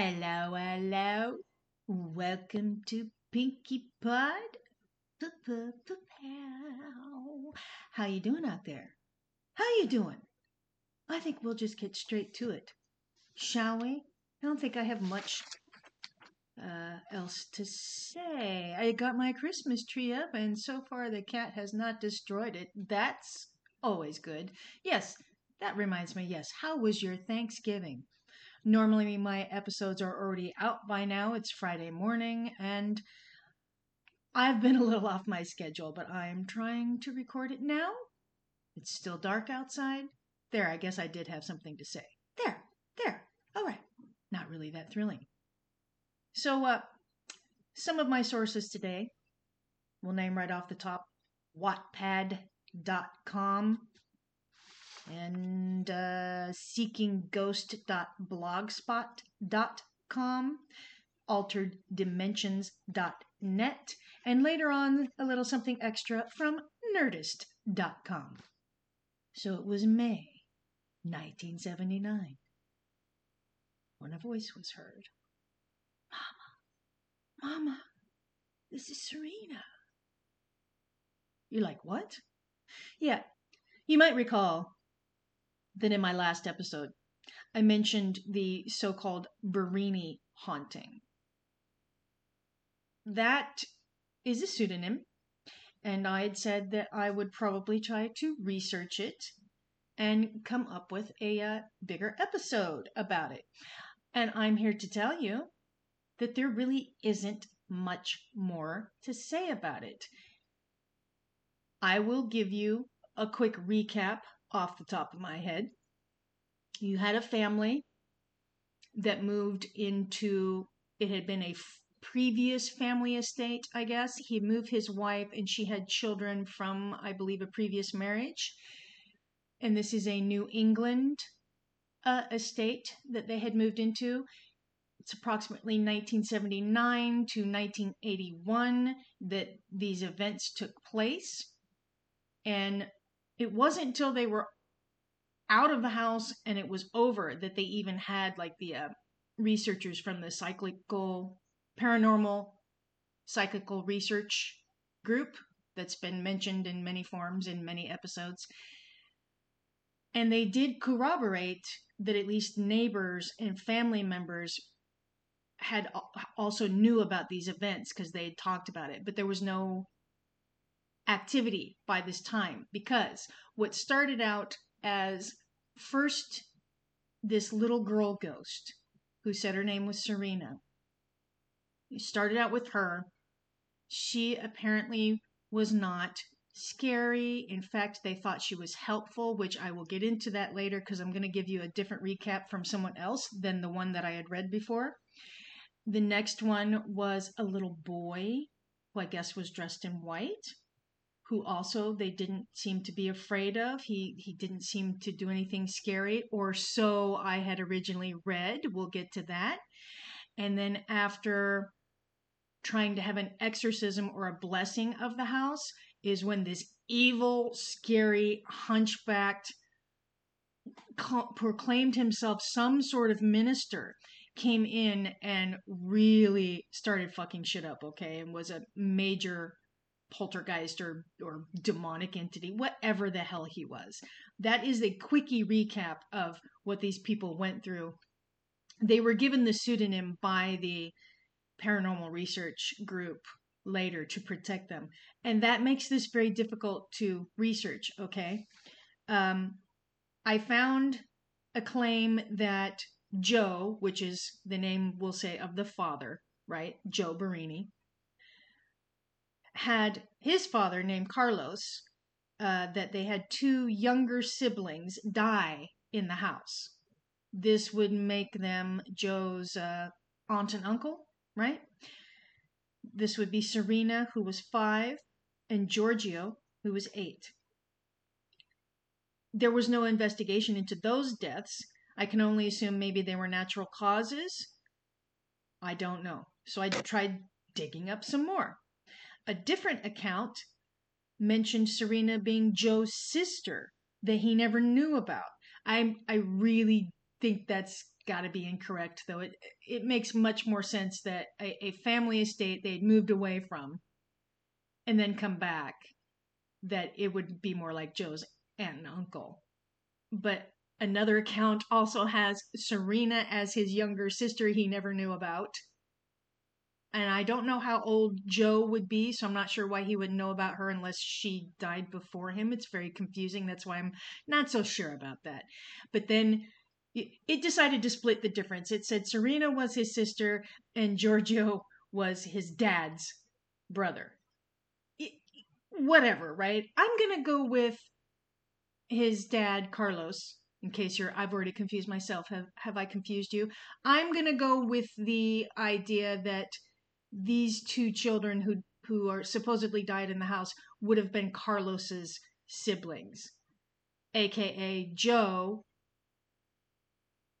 Hello, hello. Welcome to Pinky Pod. How you doing out there? How you doing? I think we'll just get straight to it. Shall we? I don't think I have much uh, else to say. I got my Christmas tree up, and so far the cat has not destroyed it. That's always good. Yes, that reminds me. Yes, how was your Thanksgiving? Normally, my episodes are already out by now. It's Friday morning, and I've been a little off my schedule, but I'm trying to record it now. It's still dark outside. There, I guess I did have something to say. There, there. All right. Not really that thrilling. So, uh, some of my sources today, we'll name right off the top Wattpad.com and uh, seekingghost.blogspot.com, altereddimensions.net, and later on a little something extra from nerdist.com. So it was May 1979 when a voice was heard. Mama, Mama, this is Serena. You're like, what? Yeah, you might recall that in my last episode, I mentioned the so called Berini haunting. That is a pseudonym, and I had said that I would probably try to research it and come up with a uh, bigger episode about it. And I'm here to tell you that there really isn't much more to say about it. I will give you a quick recap off the top of my head. You had a family that moved into, it had been a f- previous family estate, I guess. He moved his wife and she had children from, I believe, a previous marriage. And this is a New England uh, estate that they had moved into. It's approximately 1979 to 1981 that these events took place. And it wasn't until they were out of the house and it was over that they even had like the uh, researchers from the cyclical paranormal psychical research group that's been mentioned in many forms in many episodes. And they did corroborate that at least neighbors and family members had also knew about these events because they had talked about it but there was no activity by this time because what started out as first this little girl ghost who said her name was Serena. You started out with her. She apparently was not scary. In fact, they thought she was helpful, which I will get into that later because I'm going to give you a different recap from someone else than the one that I had read before. The next one was a little boy who I guess was dressed in white who also they didn't seem to be afraid of. He he didn't seem to do anything scary, or so I had originally read. We'll get to that. And then after trying to have an exorcism or a blessing of the house is when this evil, scary, hunchbacked proclaimed himself some sort of minister came in and really started fucking shit up, okay, and was a major poltergeist or or demonic entity, whatever the hell he was. That is a quickie recap of what these people went through. They were given the pseudonym by the paranormal research group later to protect them. And that makes this very difficult to research, okay? Um, I found a claim that Joe, which is the name we'll say of the father, right? Joe Berini, had his father named Carlos, uh, that they had two younger siblings die in the house. This would make them Joe's uh, aunt and uncle, right? This would be Serena, who was five, and Giorgio, who was eight. There was no investigation into those deaths. I can only assume maybe they were natural causes. I don't know. So I tried digging up some more. A different account mentioned Serena being Joe's sister that he never knew about. I I really think that's got to be incorrect, though. It it makes much more sense that a, a family estate they'd moved away from, and then come back, that it would be more like Joe's aunt and uncle. But another account also has Serena as his younger sister he never knew about. And I don't know how old Joe would be, so I'm not sure why he wouldn't know about her unless she died before him. It's very confusing. That's why I'm not so sure about that. But then it decided to split the difference. It said Serena was his sister and Giorgio was his dad's brother. It, whatever, right? I'm going to go with his dad, Carlos, in case you're, I've already confused myself. Have, have I confused you? I'm going to go with the idea that these two children who, who are supposedly died in the house would have been Carlos's siblings, aka Joe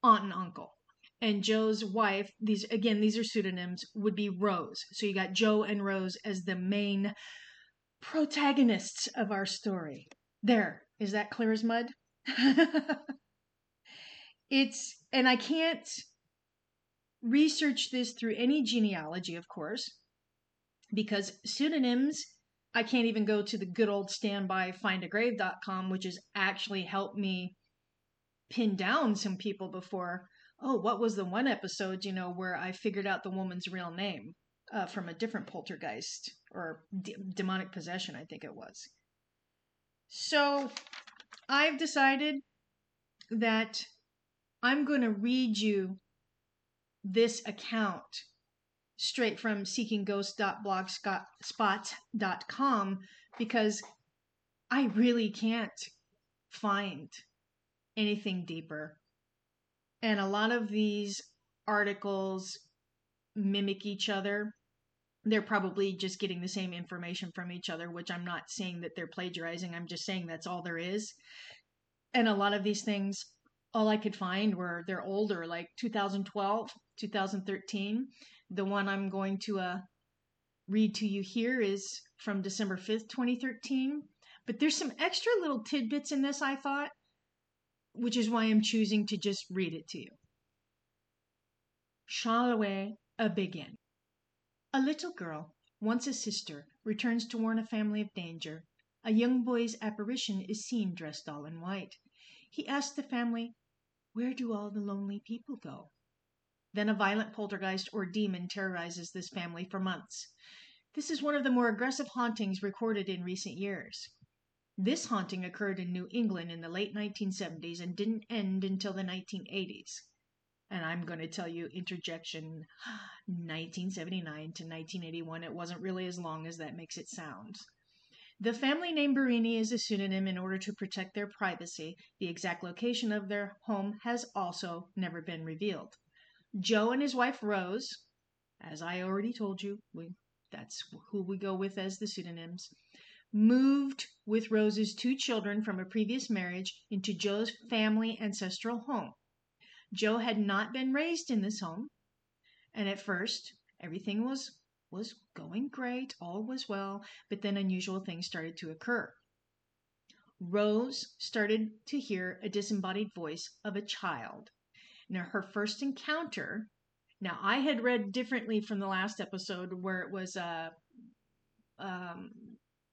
aunt and uncle. And Joe's wife, these again, these are pseudonyms, would be Rose. So you got Joe and Rose as the main protagonists of our story. There, is that clear as mud? it's, and I can't research this through any genealogy, of course, because pseudonyms, I can't even go to the good old standby findagrave.com, which has actually helped me pin down some people before. Oh, what was the one episode, you know, where I figured out the woman's real name uh, from a different poltergeist or de- demonic possession, I think it was. So I've decided that I'm going to read you this account straight from seekingghost.blogspot.com because I really can't find anything deeper. And a lot of these articles mimic each other. They're probably just getting the same information from each other, which I'm not saying that they're plagiarizing. I'm just saying that's all there is. And a lot of these things, all I could find were they're older, like 2012, 2013. The one I'm going to uh, read to you here is from December 5th, 2013. But there's some extra little tidbits in this, I thought, which is why I'm choosing to just read it to you. Charleroi, a begin. A little girl, once a sister, returns to warn a family of danger. A young boy's apparition is seen dressed all in white. He asks the family, Where do all the lonely people go? Then a violent poltergeist or demon terrorizes this family for months. This is one of the more aggressive hauntings recorded in recent years. This haunting occurred in New England in the late 1970s and didn't end until the 1980s. And I'm going to tell you, interjection 1979 to 1981, it wasn't really as long as that makes it sound. The family name Berini is a pseudonym in order to protect their privacy. The exact location of their home has also never been revealed. Joe and his wife Rose, as I already told you, we, that's who we go with as the pseudonyms, moved with Rose's two children from a previous marriage into Joe's family ancestral home. Joe had not been raised in this home, and at first everything was was going great, all was well, but then unusual things started to occur. Rose started to hear a disembodied voice of a child. Now, her first encounter, now I had read differently from the last episode where it was uh, um,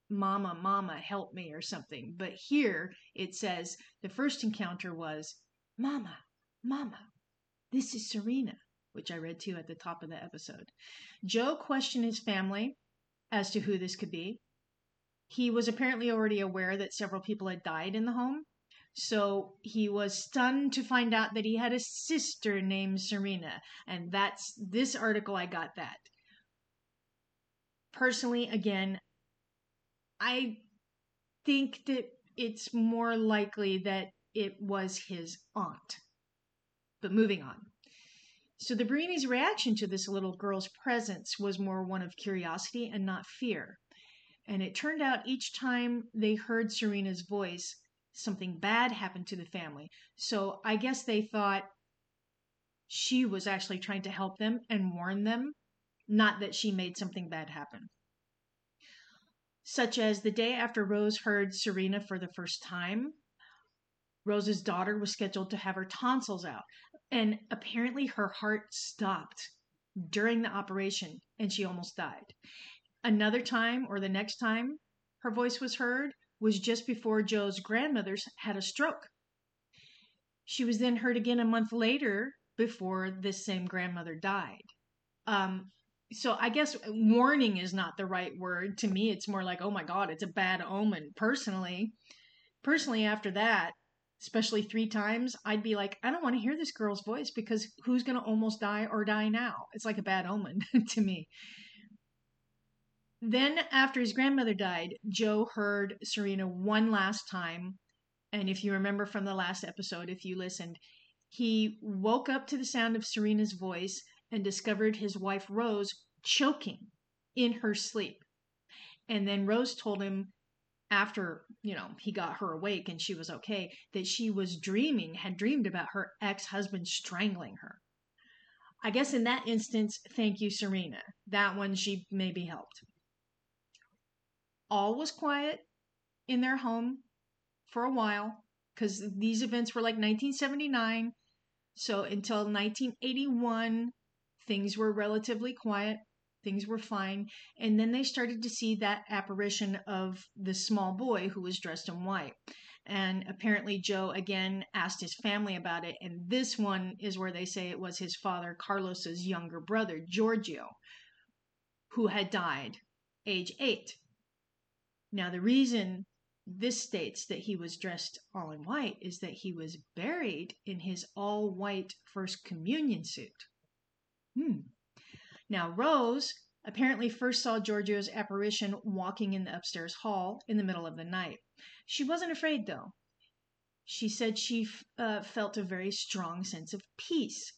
Mama, Mama, help me, or something. But here it says the first encounter was Mama, Mama, this is Serena, which I read to you at the top of the episode. Joe questioned his family as to who this could be. He was apparently already aware that several people had died in the home. So he was stunned to find out that he had a sister named Serena. And that's this article, I got that. Personally, again, I think that it's more likely that it was his aunt. But moving on. So the Berini's reaction to this little girl's presence was more one of curiosity and not fear. And it turned out each time they heard Serena's voice, something bad happened to the family. So I guess they thought she was actually trying to help them and warn them, not that she made something bad happen such as the day after Rose heard Serena for the first time. Rose's daughter was scheduled to have her tonsils out. And apparently her heart stopped during the operation and she almost died. Another time, or the next time her voice was heard, was just before Joe's grandmother's had a stroke. She was then heard again a month later before this same grandmother died. Um, so I guess warning is not the right word. To me, it's more like, oh my God, it's a bad omen. Personally, personally, after that, especially three times, I'd be like, I don't want to hear this girl's voice because who's going to almost die or die now? It's like a bad omen to me. Then, after his grandmother died, Joe heard Serena one last time. And if you remember from the last episode, if you listened, he woke up to the sound of Serena's voice and discovered his wife Rose choking in her sleep. And then Rose told him after, you know, he got her awake and she was okay, that she was dreaming, had dreamed about her ex husband strangling her. I guess in that instance, thank you, Serena. That one she maybe helped. All was quiet in their home for a while because these events were like 1979. So until 1981, things were relatively quiet. Things were fine. And then they started to see that apparition of the small boy who was dressed in white. And apparently joe again asked his family about it. And this one is where they say it was his father carlos's younger brother giorgio who had died age 8 now the reason this states that he was dressed all in white is that he was buried in his all white first communion suit Hmm. Now, Rose apparently first saw Giorgio's apparition walking in the upstairs hall in the middle of the night. She wasn't afraid, though. She said she uh, felt a very strong sense of peace.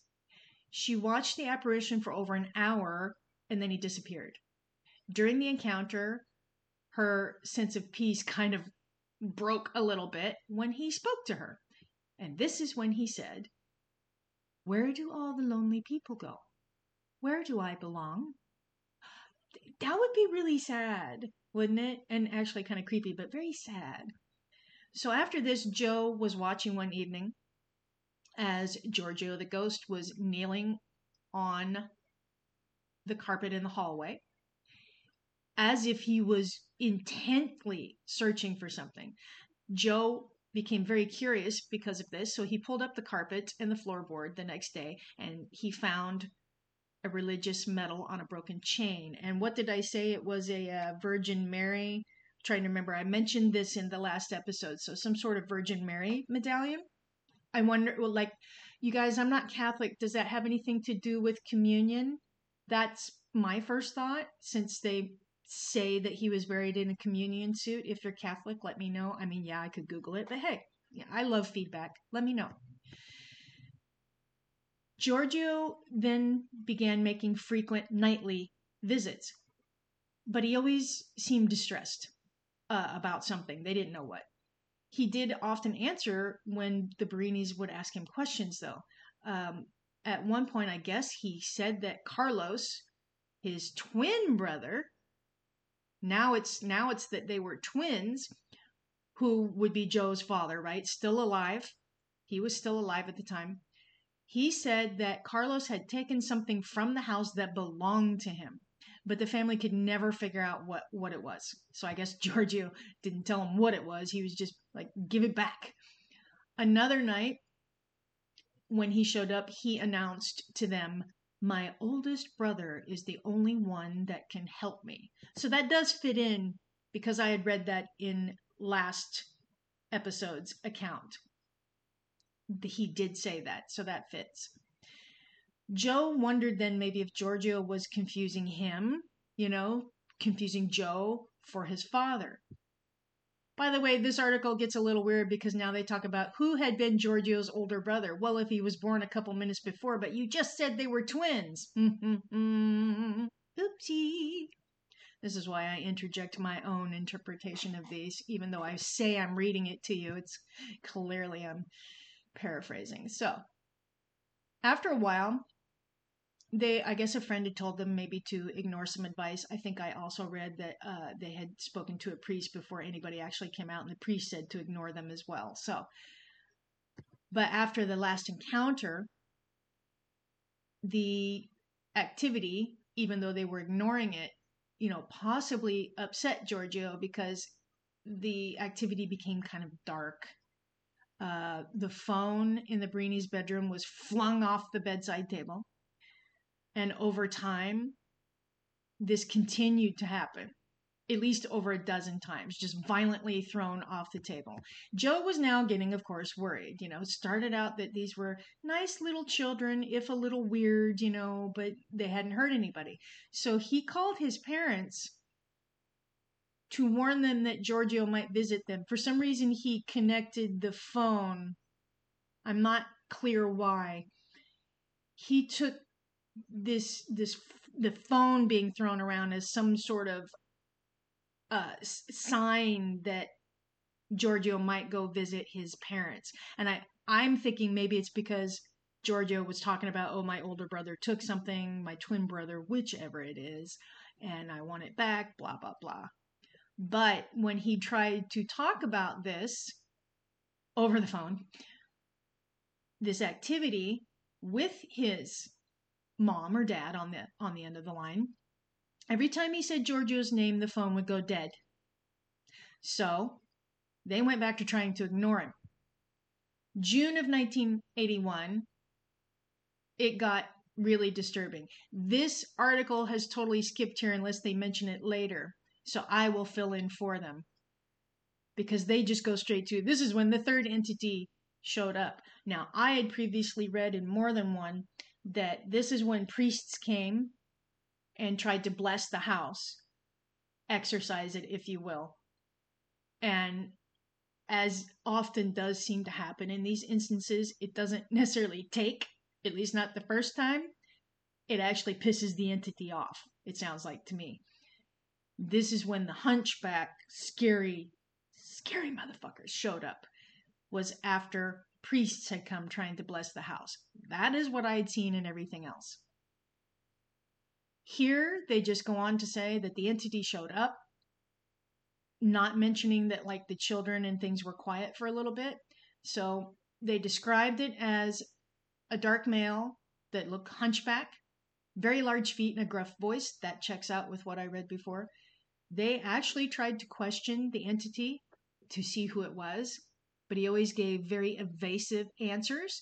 She watched the apparition for over an hour and then he disappeared. During the encounter, her sense of peace kind of broke a little bit when he spoke to her. And this is when he said, Where do all the lonely people go? Where do I belong? That would be really sad, wouldn't it? And actually kind of creepy, but very sad. So after this, Joe was watching one evening as Giorgio the ghost was kneeling on the carpet in the hallway as if he was intently searching for something. Joe became very curious because of this, so he pulled up the carpet and the floorboard the next day and he found a religious medal on a broken chain. And what did I say? It was a uh, Virgin Mary. I'm trying to remember, I mentioned this in the last episode. So some sort of Virgin Mary medallion. I wonder, well, like, you guys, I'm not Catholic. Does that have anything to do with communion? That's my first thought, since they say that he was buried in a communion suit. If you're Catholic, let me know. I mean, yeah, I could Google it, but hey, yeah, I love feedback. Let me know. Giorgio then began making frequent nightly visits, but he always seemed distressed uh, about something. They didn't know what. He did often answer when the Berinis would ask him questions, though. Um, at one point, I guess he said that Carlos, his twin brother, now it's now it's that they were twins, who would be Joe's father, right? Still alive. He was still alive at the time he said that Carlos had taken something from the house that belonged to him, but the family could never figure out what, what it was. So I guess Giorgio didn't tell him what it was. He was just like, give it back. Another night, when he showed up, he announced to them, My oldest brother is the only one that can help me. So that does fit in because I had read that in last episode's account he did say that, so that fits. Joe wondered then maybe if Giorgio was confusing him, you know, confusing Joe for his father. By the way, this article gets a little weird because now they talk about who had been Giorgio's older brother. Well, if he was born a couple minutes before, but you just said they were twins. Oopsie. This is why I interject my own interpretation of these, even though I say I'm reading it to you. It's clearly I'm paraphrasing. So, after a while, they, I guess a friend had told them maybe to ignore some advice. I think I also read that uh, they had spoken to a priest before anybody actually came out, and the priest said to ignore them as well. So, but after the last encounter, the activity, even though they were ignoring it, you know, possibly upset Giorgio because the activity became kind of dark. Uh, the phone in the Berini's bedroom was flung off the bedside table. And over time, this continued to happen at least over a dozen times, just violently thrown off the table. Joe was now getting, of course, worried. You know, started out that these were nice little children, if a little weird, you know, but they hadn't hurt anybody. So he called his parents to warn them that Giorgio might visit them. For some reason, he connected the phone. I'm not clear why. He took this this the phone being thrown around as some sort of uh, sign that Giorgio might go visit his parents. And I I'm thinking maybe it's because Giorgio was talking about oh my older brother took something, my twin brother, whichever it is, and I want it back, blah blah blah. But when he tried to talk about this over the phone, this activity with his mom or dad on the on the end of the line, Every time he said Giorgio's name, the phone would go dead. So they went back to trying to ignore him. June of 1981, it got really disturbing. This article has totally skipped here unless they mention it later. So I will fill in for them because they just go straight to this is when the third entity showed up. Now, I had previously read in more than one that this is when priests came and tried to bless the house, exercise it, if you will. And as often does seem to happen in these instances, it doesn't necessarily take, at least not the first time. It actually pisses the entity off, it sounds like to me. This is when the hunchback, scary, scary motherfuckers showed up, was after priests had come trying to bless the house. That is what I had seen in everything else. Here, they just go on to say that the entity showed up, not mentioning that like the children and things were quiet for a little bit. So they described it as a dark male that looked hunchback, very large feet and a gruff voice. That checks out with what I read before. They actually tried to question the entity to see who it was, but he always gave very evasive answers.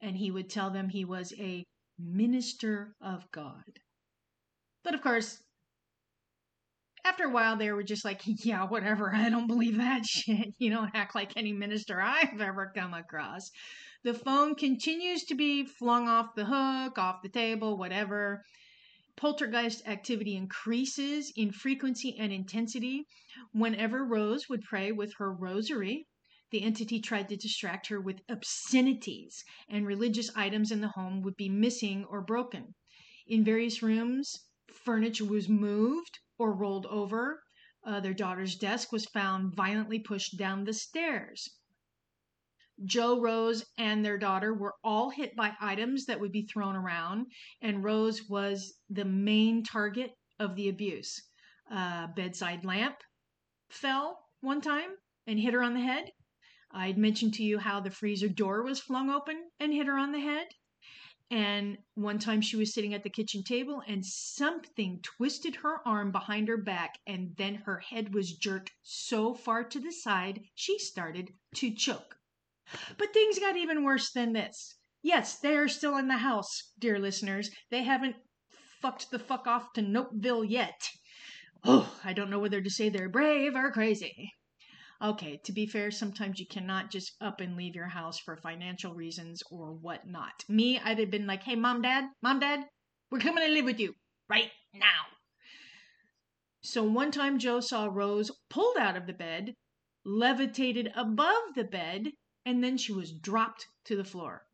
And he would tell them he was a minister of God. But of course, after a while, they were just like, yeah, whatever. I don't believe that shit. You don't act like any minister I've ever come across. The phone continues to be flung off the hook, off the table, whatever. Poltergeist activity increases in frequency and intensity. Whenever Rose would pray with her rosary, the entity tried to distract her with obscenities, and religious items in the home would be missing or broken. In various rooms, furniture was moved or rolled over. Uh, their daughter's desk was found violently pushed down the stairs. Joe, Rose, and their daughter were all hit by items that would be thrown around, and Rose was the main target of the abuse. Uh, bedside lamp fell one time and hit her on the head. I'd mentioned to you how the freezer door was flung open and hit her on the head. And one time she was sitting at the kitchen table and something twisted her arm behind her back, and then her head was jerked so far to the side she started to choke. But things got even worse than this. Yes, they are still in the house, dear listeners. They haven't fucked the fuck off to Nopeville yet. Oh, I don't know whether to say they're brave or crazy. Okay, to be fair, sometimes you cannot just up and leave your house for financial reasons or whatnot. Me, I'd have been like, hey, mom, dad, mom, dad, we're coming to live with you right now. So one time Joe saw Rose pulled out of the bed, levitated above the bed, and then she was dropped to the floor.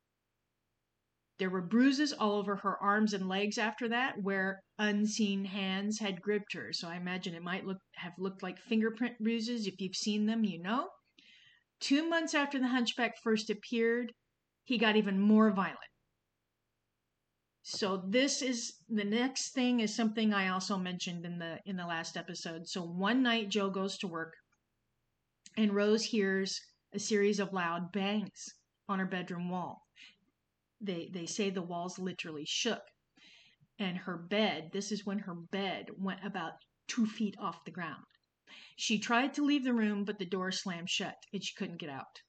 There were bruises all over her arms and legs after that where unseen hands had gripped her. So I imagine it might look have looked like fingerprint bruises. If you've seen them, you know. Two months after the hunchback first appeared, he got even more violent. So this is the next thing is something I also mentioned in the in the last episode. So one night Joe goes to work and Rose hears a series of loud bangs on her bedroom wall They they say the walls literally shook. And her bed, this is when her bed went about two feet off the ground. She tried to leave the room, but the door slammed shut and she couldn't get out.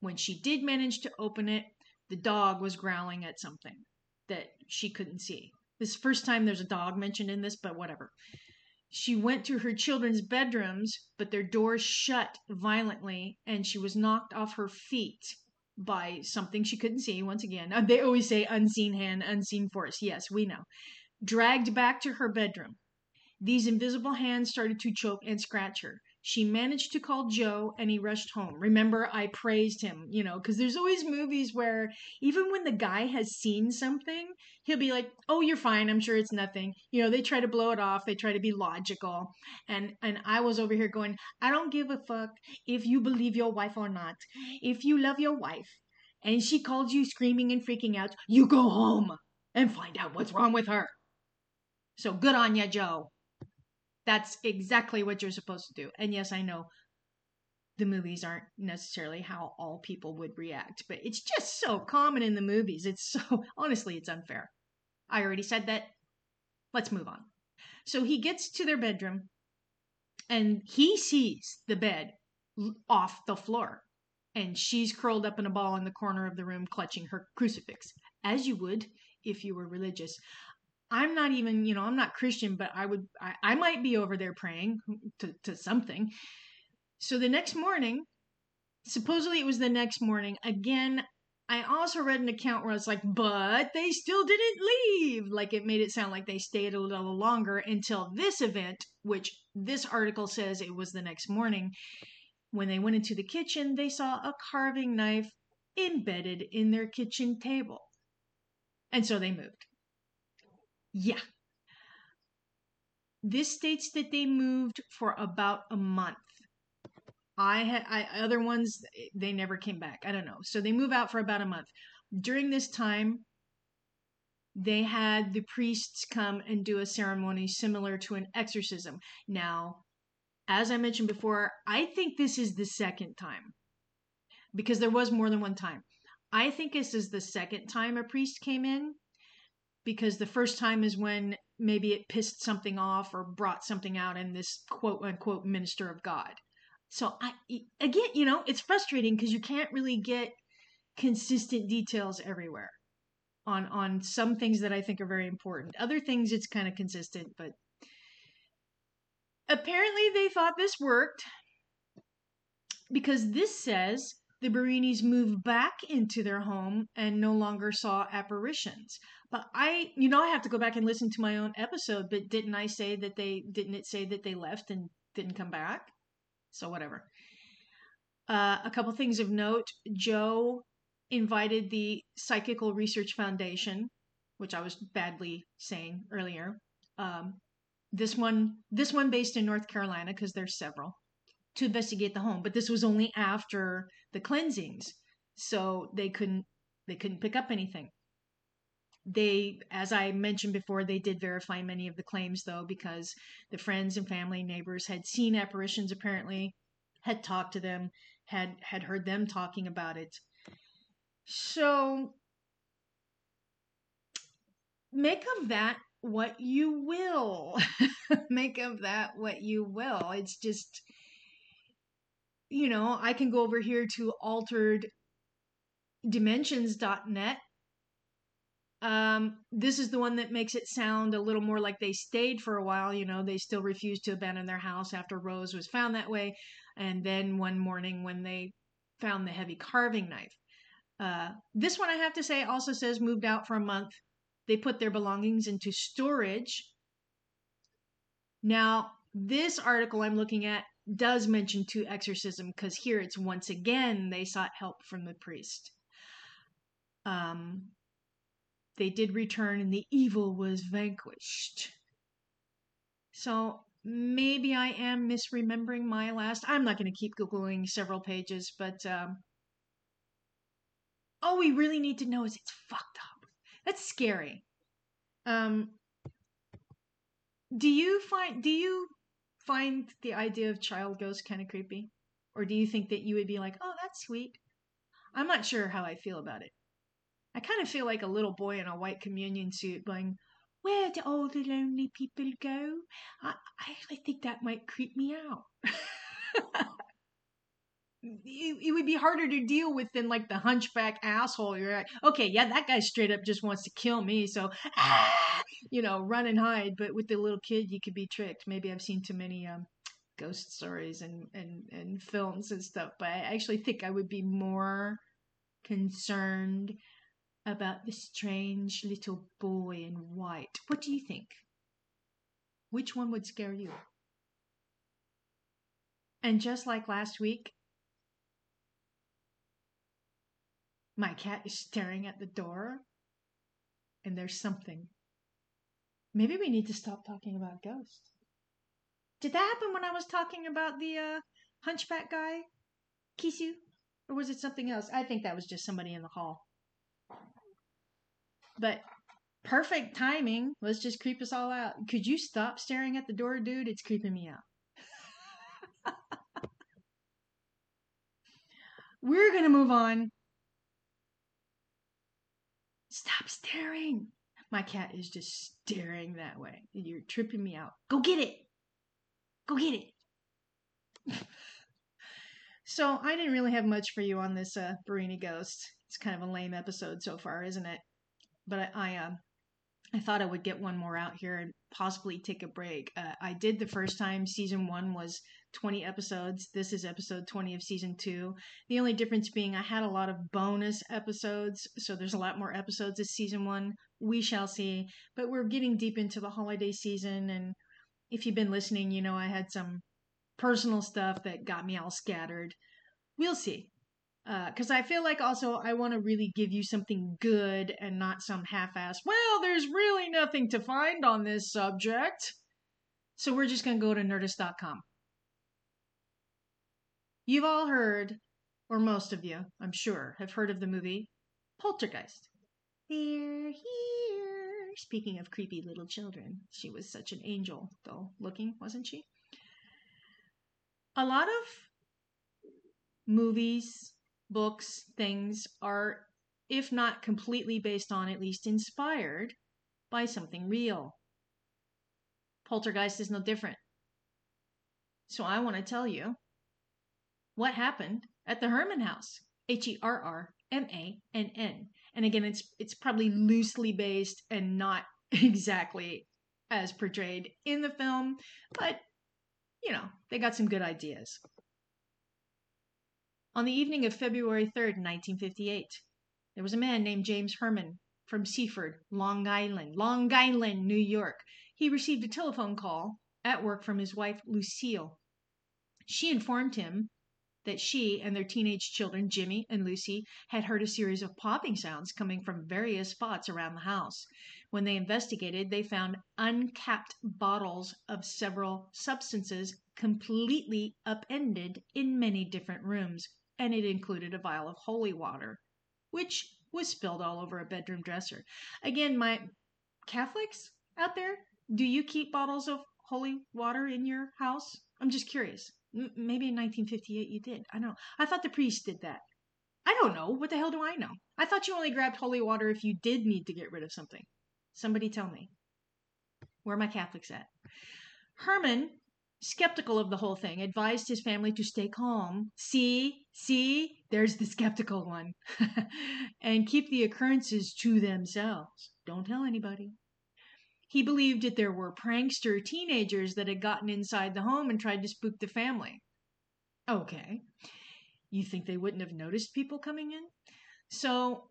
When she did manage to open it, the dog was growling at something that she couldn't see. This first time there's a dog mentioned in this, but whatever. She went to her children's bedrooms, but their doors shut violently, and she was knocked off her feet by something she couldn't see. Once again, uh, they always say unseen hand, unseen force. Yes, we know. Dragged back to her bedroom. These invisible hands started to choke and scratch her. She managed to call Joe and he rushed home. Remember, I praised him, you know, because there's always movies where even when the guy has seen something, he'll be like, "Oh, you're fine. I'm sure it's nothing." You know, they try to blow it off. They try to be logical. And and I was over here going, "I don't give a fuck if you believe your wife or not. If you love your wife and she calls you screaming and freaking out, you go home and find out what's wrong with her." So good on ya, Joe. That's exactly what you're supposed to do. And yes, I know the movies aren't necessarily how all people would react, but it's just so common in the movies. It's so, honestly, it's unfair. I already said that. Let's move on. So he gets to their bedroom and he sees the bed off the floor. And she's curled up in a ball in the corner of the room, clutching her crucifix, as you would if you were religious. I'm not even, you know, I'm not Christian, but I would, I, I might be over there praying to, to something. So the next morning, supposedly it was the next morning, again, I also read an account where it's like, but they still didn't leave. Like it made it sound like they stayed a little longer until this event, which this article says it was the next morning. When they went into the kitchen, they saw a carving knife embedded in their kitchen table. And so they moved. Yeah. This states that they moved for about a month. I had I, other ones they never came back. I don't know. So they move out for about a month. During this time, they had the priests come and do a ceremony similar to an exorcism. Now, as I mentioned before, I think this is the second time because there was more than one time. I think this is the second time a priest came in because the first time is when maybe it pissed something off or brought something out in this quote unquote minister of God. So I again, you know, it's frustrating because you can't really get consistent details everywhere on on some things that I think are very important. Other things it's kind of consistent, but apparently they thought this worked because this says the Berinis moved back into their home and no longer saw apparitions. But I, you know, I have to go back and listen to my own episode. But didn't I say that they didn't it say that they left and didn't come back? So whatever. Uh, a couple things of note: Joe invited the Psychical Research Foundation, which I was badly saying earlier. Um, this one, this one based in North Carolina, because there's several, to investigate the home. But this was only after the cleansings, so they couldn't they couldn't pick up anything they as i mentioned before they did verify many of the claims though because the friends and family neighbors had seen apparitions apparently had talked to them had had heard them talking about it. So make of that what you will. Make of that what you will. It's just you know i can go over here to altered dimensions.net um, this is the one that makes it sound a little more like they stayed for a while. You know, they still refused to abandon their house after Rose was found that way. And then one morning when they found the heavy carving knife. Uh, this one, I have to say, also says moved out for a month. They put their belongings into storage. Now, this article I'm looking at does mention two exorcism because here it's once again they sought help from the priest. Um, they did return and the evil was vanquished. So maybe I am misremembering my last. I'm not going to keep Googling several pages, but um, all we really need to know is it's fucked up. That's scary. Um, do you find do you find the idea of child ghosts kind of creepy, or do you think that you would be like, oh, that's sweet? I'm not sure how I feel about it. I kind of feel like a little boy in a white communion suit going, Where do all the lonely people go? I, I actually think that might creep me out. it, it would be harder to deal with than like the hunchback asshole. You're like, okay, yeah, that guy straight up just wants to kill me, so ah, you know, run and hide. But with the little kid, you could be tricked. Maybe I've seen too many um, ghost stories and and and films and stuff, but I actually think I would be more concerned about the strange little boy in white. What do you think? Which one would scare you? And just like last week, My cat is staring at the door, and there's something. Maybe we need to stop talking about ghosts. Did that happen when I was talking about the uh, hunchback guy, Kisu? Or was it something else? I think that was just somebody in the hall. But perfect timing. Let's just creep us all out. Could you stop staring at the door, dude? It's creeping me out. We're going to move on Stop staring. My cat is just staring that way. You're tripping me out. Go get it. Go get it. so I didn't really have much for you on this uh, Berini Ghost. It's kind of a lame episode so far, isn't it? But I, I, uh, I thought I would get one more out here and possibly take a break. Uh, I did the first time. Season one was 20 episodes. This is episode 20 of season two. The only difference being I had a lot of bonus episodes, so there's a lot more episodes this season one. We shall see. But we're getting deep into the holiday season, and if you've been listening, you know I had some personal stuff that got me all scattered. We'll see. Because uh, I feel like also I want to really give you something good and not some half ass, well, there's really nothing to find on this subject. So we're just going to go to nerdist.com. You've all heard, or most of you, I'm sure, have heard of the movie Poltergeist. They're here. Speaking of creepy little children, she was such an angel, though, looking, wasn't she? A lot of movies, books, things are, if not completely based on, at least inspired by something real. Poltergeist is no different. So I want to tell you what happened at the Herrmann house. H E R R M A N N. And again, it's it's probably loosely based and not exactly as portrayed in the film, but you know, they got some good ideas. On the evening of February 3rd, 1958, there was a man named James Herrmann from Seaford, Long Island, Long Island, New York. He received a telephone call at work from his wife, Lucille. She informed him that she and their teenage children, Jimmy and Lucy, had heard a series of popping sounds coming from various spots around the house. When they investigated, they found uncapped bottles of several substances completely upended in many different rooms, and it included a vial of holy water, which was spilled all over a bedroom dresser. Again, my Catholics out there, do you keep bottles of holy water in your house? I'm just curious. Maybe in 1958 you did. I don't know. I thought the priest did that. I don't know. What the hell do I know? I thought you only grabbed holy water if you did need to get rid of something. Somebody tell me. Where are my Catholics at? Herrmann, skeptical of the whole thing, advised his family to stay calm. See, see, there's the skeptical one. and keep the occurrences to themselves. Don't tell anybody. He believed that there were prankster teenagers that had gotten inside the home and tried to spook the family. Okay. You think they wouldn't have noticed people coming in? So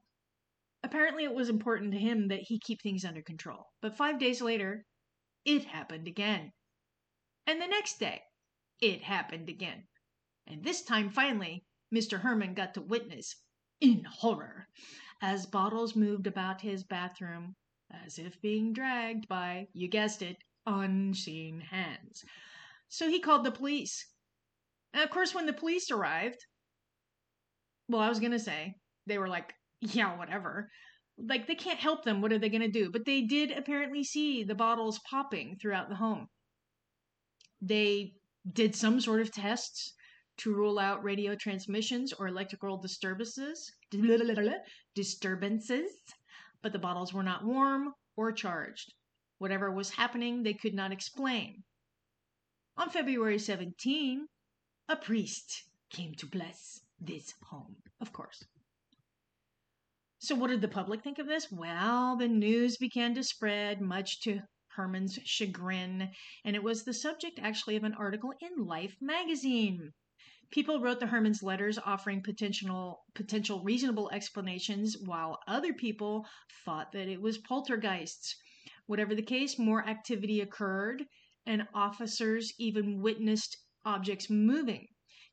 apparently it was important to him that he keep things under control. But five days later, it happened again. And the next day, it happened again. And this time, finally, Mr. Herrmann got to witness, in horror, as bottles moved about his bathroom as if being dragged by, you guessed it, unseen hands. So he called the police. And of course, when the police arrived, well, I was going to say, they were like, yeah, whatever. Like, they can't help them. What are they going to do? But they did apparently see the bottles popping throughout the home. They did some sort of tests. to rule out radio transmissions or electrical disturbances. Disturbances, but the bottles were not warm or charged. Whatever was happening, they could not explain. On February 17, a priest came to bless this home, of course. So, what did the public think of this? Well, the news began to spread, much to Herrmann's chagrin, and it was the subject actually of an article in Life magazine. People wrote the Herrmanns letters offering potential potential reasonable explanations, while other people thought that it was poltergeists. Whatever the case, more activity occurred, and officers even witnessed objects moving.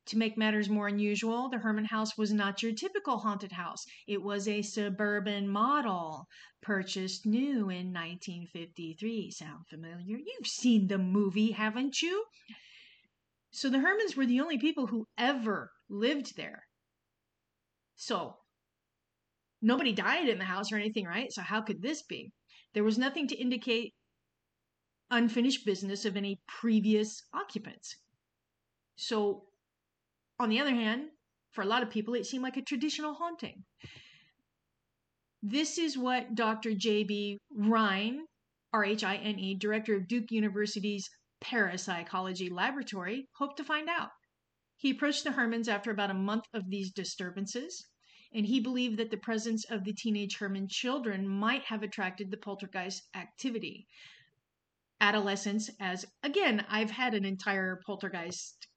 To make matters more unusual, the Herrmann house was not your typical haunted house. It was a suburban model, purchased new in 1953. Sound familiar? You've seen the movie, haven't you? So the Herrmanns were the only people who ever lived there. So nobody died in the house or anything, right? So how could this be? There was nothing to indicate unfinished business of any previous occupants. So, on the other hand, for a lot of people, it seemed like a traditional haunting. This is what Dr. J.B. Rhine, R H I N E, director of Duke University's parapsychology laboratory hoped to find out. He approached the Herrmanns after about a month of these disturbances, and he believed that the presence of the teenage Herrmann children might have attracted the poltergeist activity. Adolescence, as again, I've had an entire poltergeist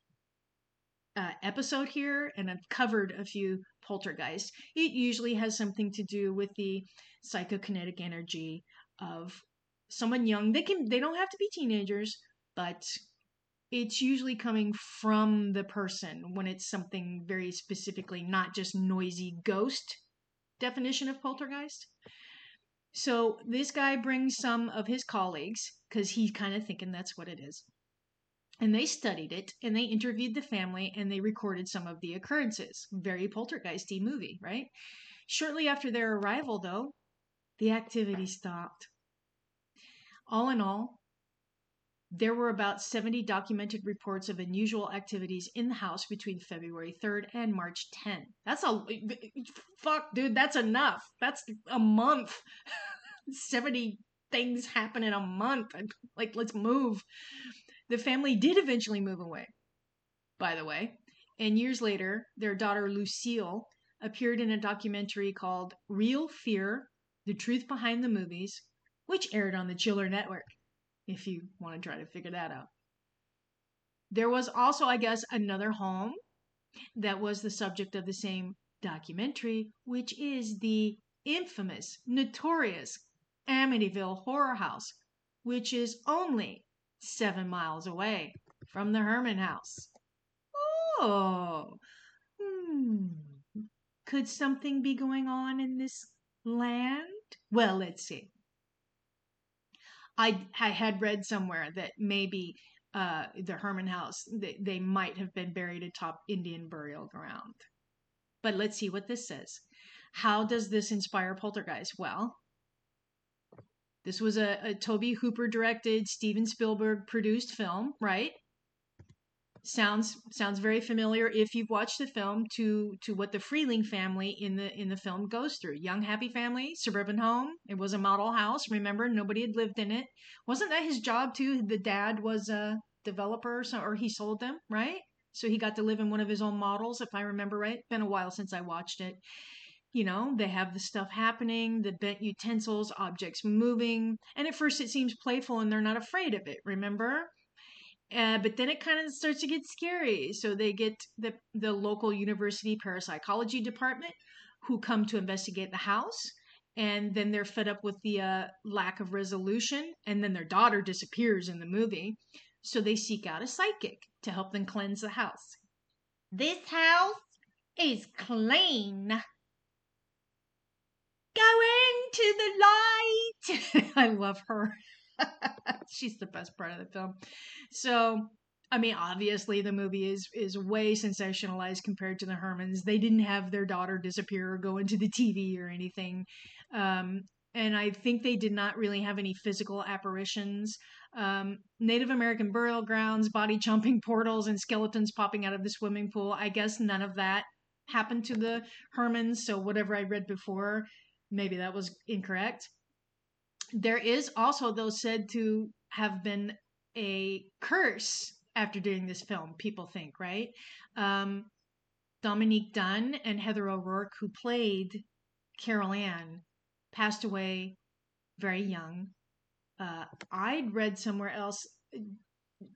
uh, episode here, and I've covered a few poltergeists. It usually has something to do with the psychokinetic energy of someone young. They can they don't have to be teenagers, but it's usually coming from the person when it's something very specifically not just noisy ghost definition of poltergeist. So this guy brings some of his colleagues because he's kind of thinking that's what it is. And they studied it and they interviewed the family and they recorded some of the occurrences. Very poltergeisty movie, right? Shortly after their arrival, though, the activity stopped. All in all, there were about 70 documented reports of unusual activities in the house between February 3rd and March 10. That's a fuck, dude. That's enough. That's a month. 70 things happen in a month. Like, let's move. The family did eventually move away, by the way. And years later, their daughter Lucille appeared in a documentary called Real Fear The Truth Behind the Movies, which aired on the Chiller Network if you want to try to figure that out. There was also, I guess, another home that was the subject of the same documentary, which is the infamous, notorious Amityville Horror House, which is only seven miles away from the Herrmann House. Oh, hmm. Could something be going on in this land? Well, let's see. I I had read somewhere that maybe uh, the Herrmann House they, they might have been buried atop Indian burial ground. But let's see what this says. How does this inspire poltergeist? Well, this was a, a Tobe Hooper directed, Steven Spielberg produced film, right? sounds sounds very familiar if you've watched the film to to what the Freeling family in the in the film goes through. Young happy family, suburban home. It was a model house. Remember, nobody had lived in it. Wasn't that his job too? The dad was a developer, so or he sold them, right? So he got to live in one of his own models, if I remember right. Been a while since I watched it. You know, they have the stuff happening, the bent utensils, objects moving, and at first it seems playful and they're not afraid of it. Remember? Uh, but then it kind of starts to get scary. So they get the the local university parapsychology department who come to investigate the house, and then they're fed up with the uh, lack of resolution, and then their daughter disappears in the movie. So they seek out a psychic to help them cleanse the house. This house is clean. Going to the light. I love her. She's the best part of the film. So, I mean, obviously the movie is is way sensationalized compared to the Herrmanns. They didn't have their daughter disappear or go into the TV or anything. Um, and I think they did not really have any physical apparitions. Um, Native American burial grounds, body jumping portals, and skeletons popping out of the swimming pool. I guess none of that happened to the Herrmanns. So whatever I read before, maybe that was incorrect. There is also, though, said to have been a curse after doing this film. People think, right? Um, Dominique Dunne and Heather O'Rourke, who played Carol Ann, passed away very young. Uh, I'd read somewhere else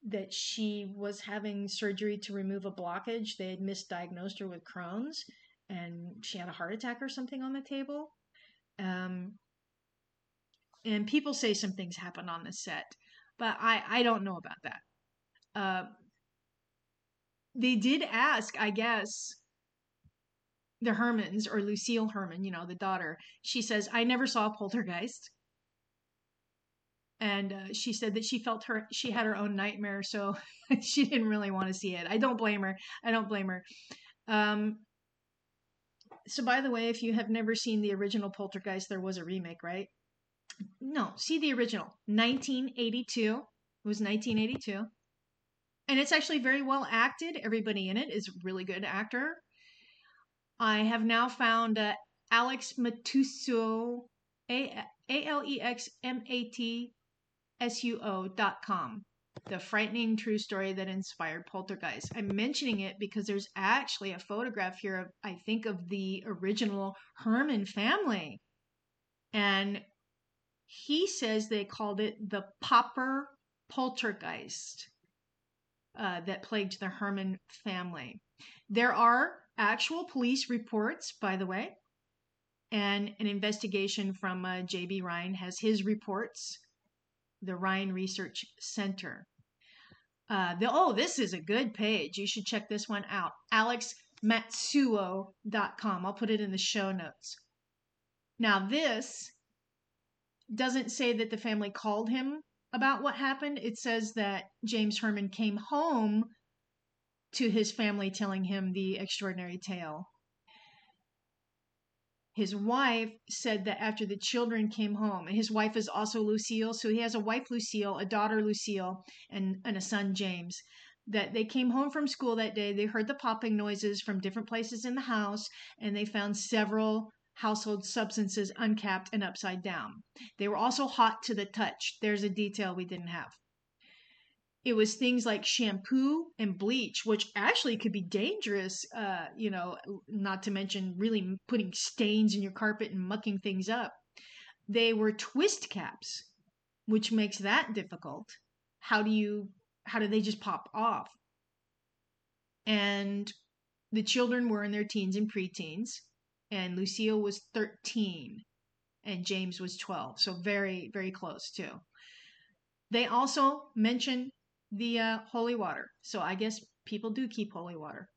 that she was having surgery to remove a blockage. They had misdiagnosed her with Crohn's and she had a heart attack or something on the table. Um, and people say some things happened on the set, but I, I don't know about that. Uh, they did ask, I guess, the Herrmanns or Lucille Herrmann, you know, the daughter. She says, I never saw a poltergeist. And uh, she said that she felt her, she had her own nightmare, so she didn't really want to see it. I don't blame her. I don't blame her. Um, so, by the way, if you have never seen the original Poltergeist, there was a remake, right? No, see the original. 1982. It was 1982. And it's actually very well acted. Everybody in it is a really good actor. I have now found uh, Alex Matsuo, A L E X M A T S U O dot com, the frightening true story that inspired Poltergeist. I'm mentioning it because there's actually a photograph here of, I think, of the original Herrmann family. And he says they called it the Popper Poltergeist uh, that plagued the Herrmann family. There are actual police reports, by the way, and an investigation from uh, J.B. Rhine has his reports, the Rhine Research Center. Uh, the, oh, this is a good page. You should check this one out. AlexMatsuo.com. I'll put it in the show notes. Now, this doesn't say that the family called him about what happened. It says that James Herrmann came home to his family telling him the extraordinary tale. His wife said that after the children came home, and his wife is also Lucille, so he has a wife, Lucille, a daughter, Lucille, and, and a son, James. That they came home from school that day, they heard the popping noises from different places in the house, and they found several household substances uncapped and upside down. They were also hot to the touch. There's a detail we didn't have it was things like shampoo and bleach, which actually could be dangerous, uh, you know, not to mention really putting stains in your carpet and mucking things up. They were twist caps, which makes that difficult. How do you, how do they just pop off? And the children were in their teens and preteens, and Lucille was 13 and James was 12. So very, very close too. They also mention the uh, holy water. So I guess people do keep holy water.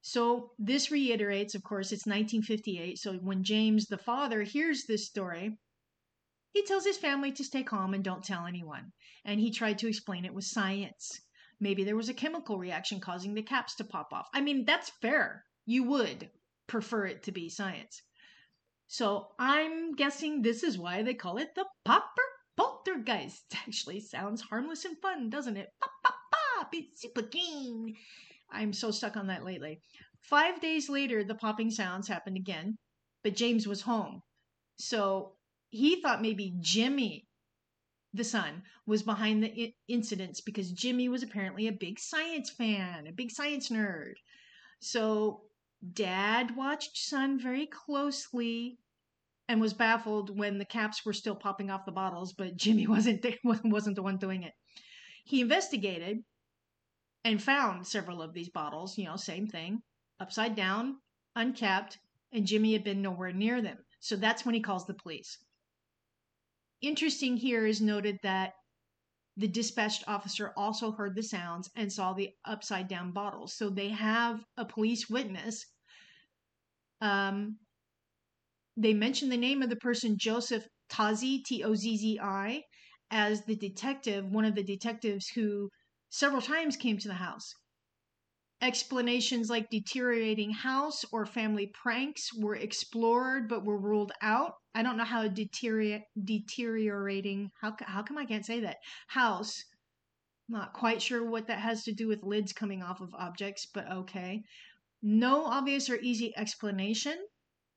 So this reiterates, of course, it's 1958. So when James, the father, hears this story, he tells his family to stay calm and don't tell anyone. And he tried to explain it with science. Maybe there was a chemical reaction causing the caps to pop off. I mean, that's fair. You would prefer it to be science. So I'm guessing this is why they call it the popper Poltergeist actually sounds harmless and fun, doesn't it? Pop, pop, pop, it's super keen. I'm so stuck on that lately. Five days later, the popping sounds happened again, but James was home. So he thought maybe Jimmy, the son, was behind the I- incidents because Jimmy was apparently a big science fan, a big science nerd. So dad watched son very closely and was baffled when the caps were still popping off the bottles, but Jimmy wasn't there, wasn't the one doing it. He investigated and found several of these bottles, you know, same thing, upside down, uncapped, and Jimmy had been nowhere near them. So that's when he calls the police. Interesting here is noted that the dispatched officer also heard the sounds and saw the upside down bottles. So they have a police witness um, they mention the name of the person, Joseph Tozzi T O Z Z I, as the detective, one of the detectives who several times came to the house. Explanations like deteriorating house or family pranks were explored but were ruled out. I don't know how deteriorate, deteriorating, how, how come I can't say that? House. Not quite sure what that has to do with lids coming off of objects, but okay. No obvious or easy explanation,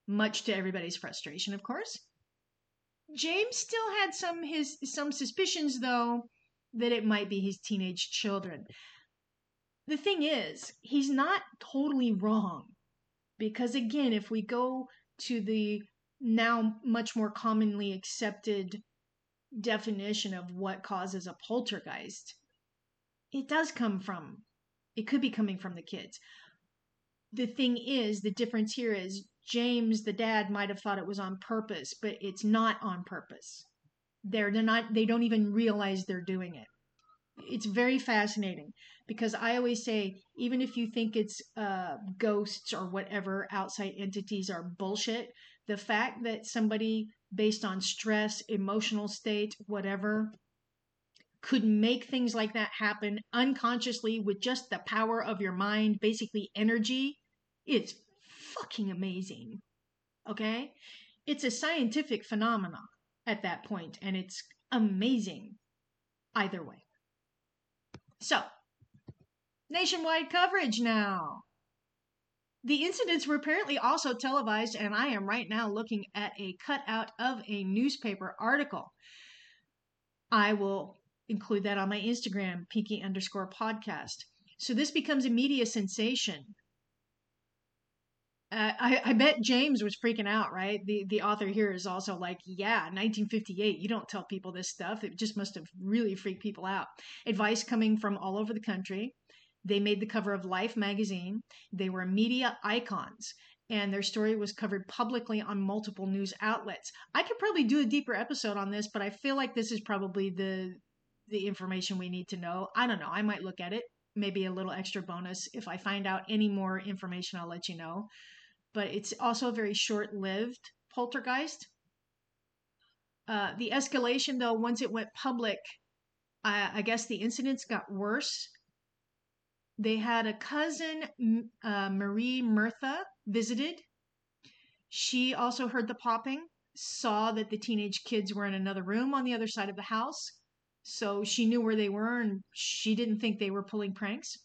much to everybody's frustration, of course. James still had some his some suspicions though that it might be his teenage children the thing is, he's not totally wrong. Because again, if we go to the now much more commonly accepted definition of what causes a poltergeist, it does come from, it could be coming from the kids. The thing is, the difference here is James, the dad, might have thought it was on purpose, but it's not on purpose. They're, they're not, they don't even realize they're doing it it's very fascinating because I always say, even if you think it's uh, ghosts or whatever outside entities are bullshit, the fact that somebody based on stress, emotional state, whatever, could make things like that happen unconsciously with just the power of your mind, basically energy, it's fucking amazing. Okay? It's a scientific phenomenon at that point, and it's amazing either way. So, nationwide coverage now. The incidents were apparently also televised, and I am right now looking at a cutout of a newspaper article. I will include that on my Instagram, pinky underscore podcast. So this becomes a media sensation. Uh, I, I bet James was freaking out, right? The the author here is also like, yeah, 1958. You don't tell people this stuff. It just must have really freaked people out. Advice coming from all over the country. They made the cover of Life magazine. They were media icons, and their story was covered publicly on multiple news outlets. I could probably do a deeper episode on this, but I feel like this is probably the the information we need to know. I don't know. I might look at it. Maybe a little extra bonus. If I find out any more information, I'll let you know but it's also a very short lived poltergeist. Uh, the escalation, though, once it went public, I, I, guess the incidents got worse. They had a cousin, uh, Marie Murtha, visited. She also heard the popping, saw that the teenage kids were in another room on the other side of the house. So she knew where they were and she didn't think they were pulling pranks.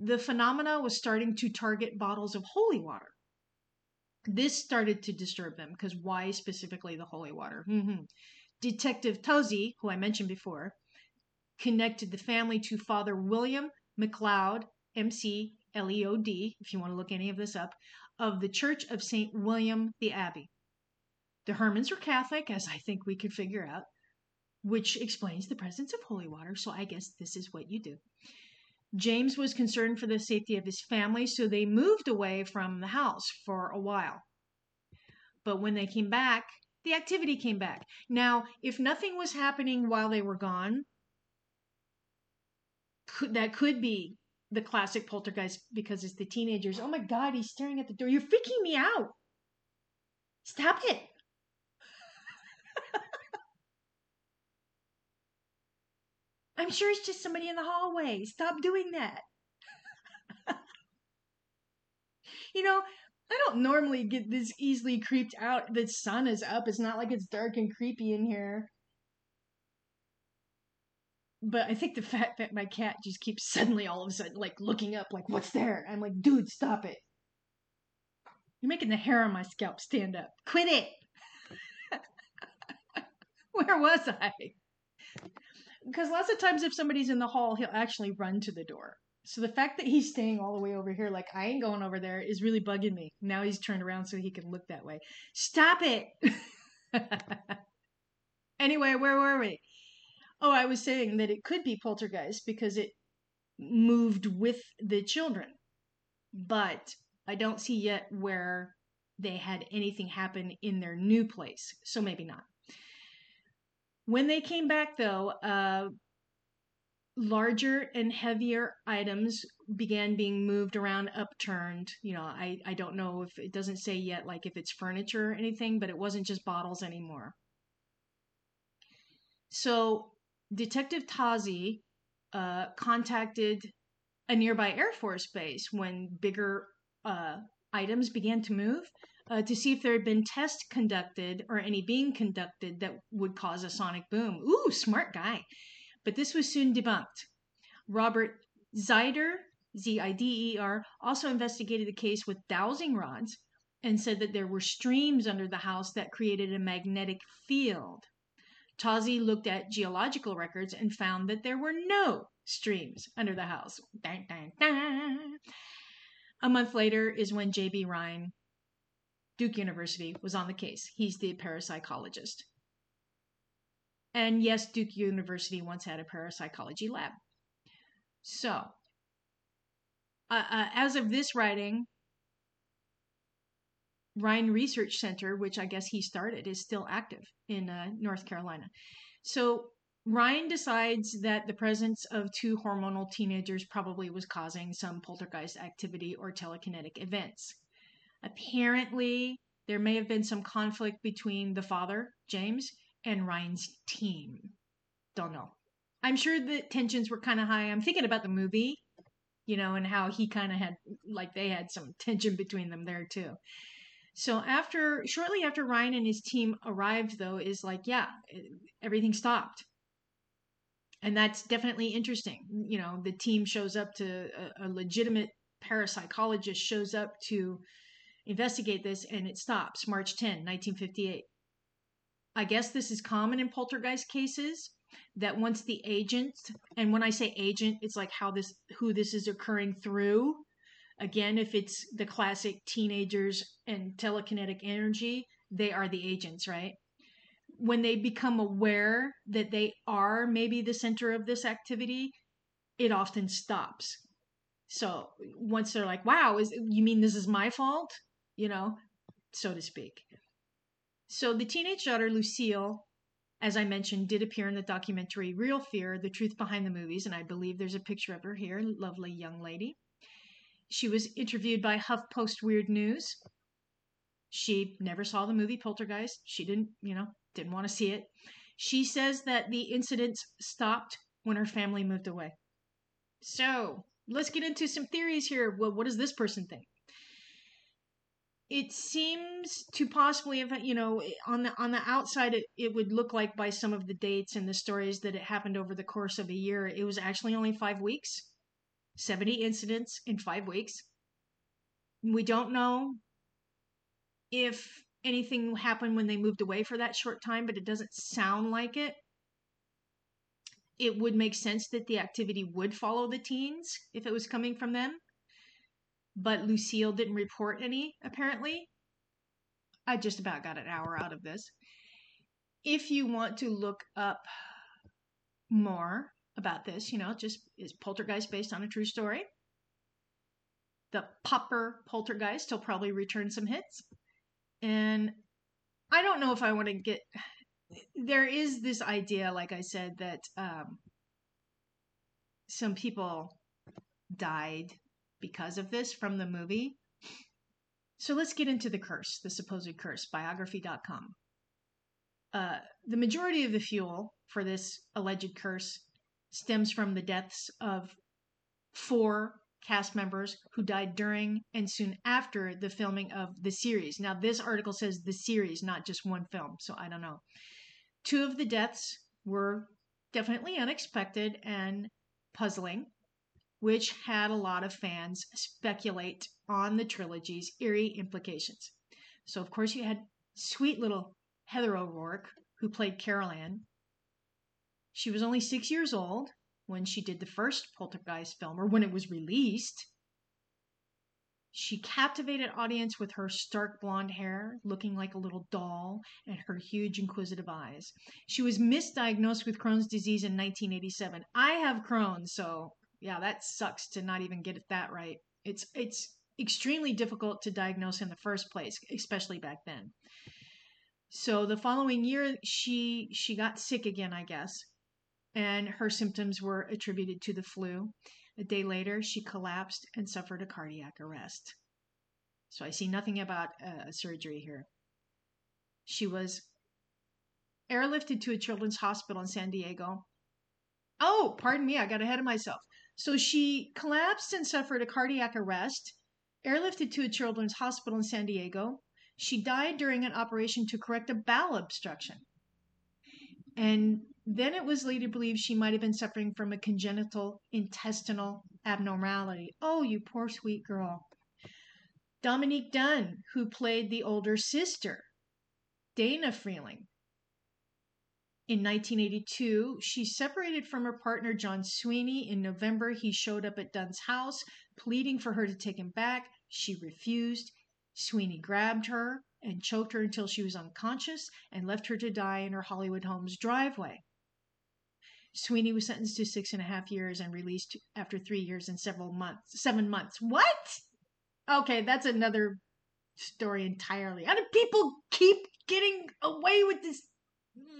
The phenomena was starting to target bottles of holy water this started to disturb them because why specifically the holy water? Mm-hmm. Detective Tozzi, who I mentioned before, connected the family to Father William McLeod, M C L E O D, if you want to look any of this up, of the Church of St. William the Abbey. The Herrmanns are Catholic, as I think we could figure out, which explains the presence of holy water, so I guess this is what you do. James was concerned for the safety of his family, so they moved away from the house for a while. But when they came back, the activity came back. Now, if nothing was happening while they were gone, could, that could be the classic poltergeist because it's the teenagers. Oh my God, he's staring at the door. You're freaking me out. Stop it. I'm sure it's just somebody in the hallway. Stop doing that. you know, I don't normally get this easily creeped out. The sun is up. It's not like it's dark and creepy in here. But I think the fact that my cat just keeps suddenly all of a sudden like looking up, like, what's there? I'm like, dude, stop it. You're making the hair on my scalp stand up. Quit it. Where was I? Because lots of times if somebody's in the hall, he'll actually run to the door. So the fact that he's staying all the way over here, like I ain't going over there, is really bugging me. Now he's turned around so he can look that way. Stop it. anyway, where were we? Oh, I was saying that it could be poltergeist because it moved with the children. But I don't see yet where they had anything happen in their new place. So maybe not. When they came back, though, uh, larger and heavier items began being moved around, upturned. You know, I, I don't know if it doesn't say yet, like if it's furniture or anything, but it wasn't just bottles anymore. So Detective Tozzi uh, contacted a nearby Air Force base when bigger uh, items began to move uh, to see if there had been tests conducted or any being conducted that would cause a sonic boom. Ooh, smart guy. But this was soon debunked. Robert Zider, Z I D E R, also investigated the case with dowsing rods and said that there were streams under the house that created a magnetic field. Tozzi looked at geological records and found that there were no streams under the house. Dun, dun, dun. A month later is when J.B. Rhine, Duke University, was on the case. He's the parapsychologist. And yes, Duke University once had a parapsychology lab. So, uh, uh, as of this writing, Rhine Research Center, which I guess he started, is still active in uh, North Carolina. So Rhine decides that the presence of two hormonal teenagers probably was causing some poltergeist activity or telekinetic events. Apparently, there may have been some conflict between the father, James, and Rhine's team. Don't know. I'm sure the tensions were kind of high. I'm thinking about the movie, you know, and how he kind of had, like, they had some tension between them there, too. So after shortly after Rhine and his team arrived though is like yeah, everything stopped. And that's definitely interesting. You know, the team shows up to a, a legitimate parapsychologist shows up to investigate this and it stops March 10, 1958. I guess this is common in poltergeist cases that once the agent and when I say agent it's like how this who this is occurring through Again, if it's the classic teenagers and telekinetic energy, they are the agents, right? When they become aware that they are maybe the center of this activity, it often stops. So once they're like, wow, is you mean this is my fault? You know, so to speak. So the teenage daughter, Lucille, as I mentioned, did appear in the documentary Real Fear, The Truth Behind the Movies, and I believe there's a picture of her here, lovely young lady. She was interviewed by HuffPost Weird News. She never saw the movie Poltergeist. She didn't, you know, didn't want to see it. She says that the incidents stopped when her family moved away. So, let's get into some theories here. Well, what does this person think? It seems to possibly have, you know, on the on the outside, it, it would look like by some of the dates and the stories that it happened over the course of a year. It was actually only five weeks 70 incidents in five weeks. We don't know if anything happened when they moved away for that short time, but it doesn't sound like it. It would make sense that the activity would follow the teens if it was coming from them. But Lucille didn't report any, apparently. I just about got an hour out of this. If you want to look up more about this, you know, just is Poltergeist based on a true story? The Popper Poltergeist will probably return some hits. And I don't know if I want to get. There is this idea, like I said, that um, some people died because of this from the movie. So let's get into the curse, the supposed curse, biography.com. Uh, the majority of the fuel for this alleged curse stems from the deaths of four cast members who died during and soon after the filming of the series. Now, this article says the series, not just one film, so I don't know. Two of the deaths were definitely unexpected and puzzling, which had a lot of fans speculate on the trilogy's eerie implications. So, of course, you had sweet little Heather O'Rourke, who played Carol Ann, she was only six years old when she did the first Poltergeist film, or when it was released. She captivated audience with her stark blonde hair, looking like a little doll, and her huge inquisitive eyes. She was misdiagnosed with Crohn's disease in 1987. I have Crohn's, so yeah, that sucks to not even get it that right. It's it's extremely difficult to diagnose in the first place, especially back then. So the following year she she got sick again, I guess and her symptoms were attributed to the flu. A day later, she collapsed and suffered a cardiac arrest. So I see nothing about a surgery here. She was airlifted to a children's hospital in San Diego. Oh, pardon me, I got ahead of myself. So she collapsed and suffered a cardiac arrest, airlifted to a children's hospital in San Diego. She died during an operation to correct a bowel obstruction. And then it was later believed she might have been suffering from a congenital intestinal abnormality. Oh, you poor sweet girl. Dominique Dunne, who played the older sister, Dana Freeling. In 1982, she separated from her partner John Sweeney. In November, he showed up at Dunne's house, pleading for her to take him back. She refused. Sweeney grabbed her and choked her until she was unconscious and left her to die in her Hollywood home's driveway. Sweeney was sentenced to six and a half years and released after three years and several months, seven months. What? Okay, that's another story entirely. How do people keep getting away with this?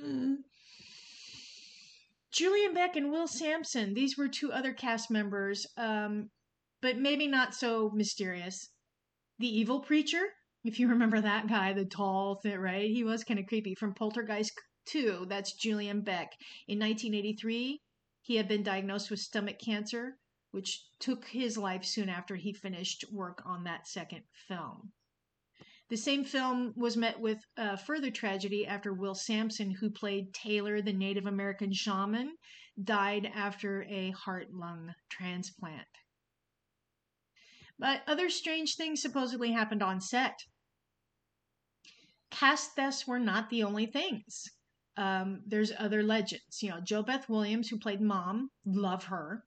Mm. Julian Beck and Will Sampson, these were two other cast members, um, but maybe not so mysterious. The Evil Preacher, if you remember that guy, the tall, thin, right? He was kind of creepy from Poltergeist 2. That's Julian Beck. In 1983, he had been diagnosed with stomach cancer, which took his life soon after he finished work on that second film. The same film was met with uh, further tragedy after Will Sampson, who played Taylor, the Native American shaman, died after a heart lung transplant. But other strange things supposedly happened on set. Cast thefts were not the only things. Um, there's other legends. You know, JoBeth Williams, who played Mom, love her.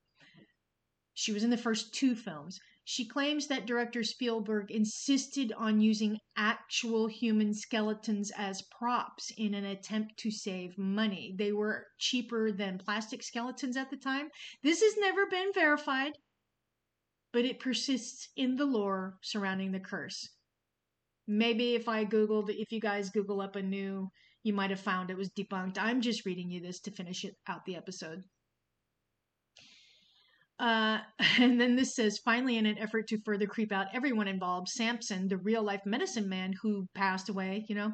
She was in the first two films. She claims that director Spielberg insisted on using actual human skeletons as props in an attempt to save money. They were cheaper than plastic skeletons at the time. This has never been verified but it persists in the lore surrounding the curse. Maybe if I Googled, if you guys Google up a new, you might have found it was debunked. I'm just reading you this to finish it out the episode. Uh, and then this says finally, in an effort to further creep out everyone involved, Sampson, the real life medicine man who passed away, you know,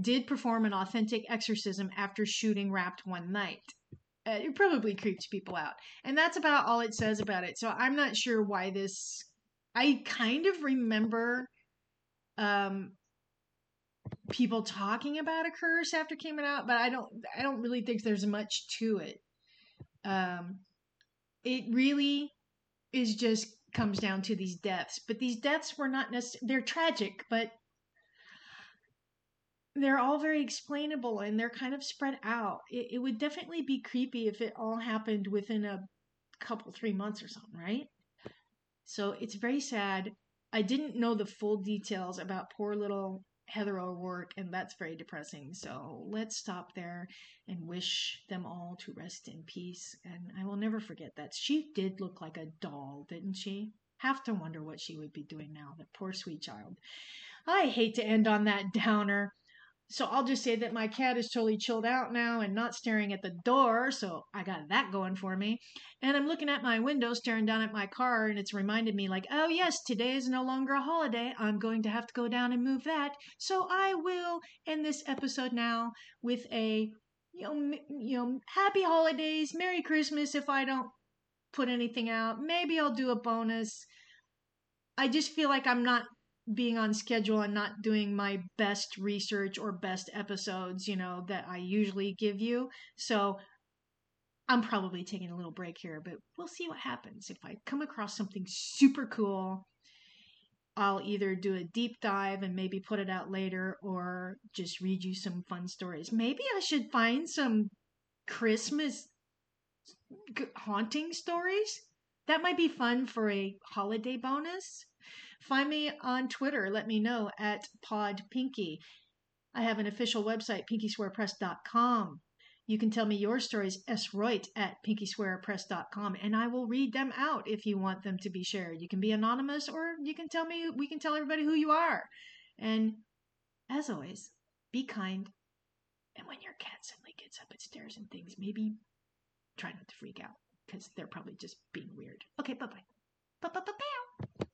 did perform an authentic exorcism after shooting Wrapped one night uh, it probably creeps people out. And that's about all it says about it. So I'm not sure why this. I kind of remember um, people talking about a curse after came out, but I don't. I don't really think there's much to it. Um, it really is just comes down to these deaths, but these deaths were not necessarily. They're tragic, but they're all very explainable and they're kind of spread out. It, it would definitely be creepy if it all happened within a couple, three months or something, right? So it's very sad. I didn't know the full details about poor little Heather O'Rourke, and that's very depressing. So let's stop there and wish them all to rest in peace. And I will never forget that. She did look like a doll, didn't she? Have to wonder what she would be doing now, that poor sweet child. I hate to end on that downer. So I'll just say that my cat is totally chilled out now and not staring at the door. So I got that going for me. And I'm looking at my window, staring down at my car, and it's reminded me, like, oh, yes, today is no longer a holiday. I'm going to have to go down and move that. So I will end this episode now with a, you know, you know, happy holidays, Merry Christmas if I don't put anything out. Maybe I'll do a bonus. I just feel like I'm not being on schedule and not doing my best research or best episodes, you know, that I usually give you. So I'm probably taking a little break here, but we'll see what happens. If I come across something super cool, I'll either do a deep dive and maybe put it out later or just read you some fun stories. Maybe I should find some Christmas haunting stories. That might be fun for a holiday bonus. Find me on Twitter. Let me know at PodPinky. I have an official website, pinkyswearpress.com. You can tell me your stories, sroit at pinkyswearpress.com, and I will read them out if you want them to be shared. You can be anonymous or you can tell me, we can tell everybody who you are. And as always, be kind. And when your cat suddenly gets up and stares and things, maybe try not to freak out because they're probably just being weird. Okay, bye bye. Bye bye bye bye.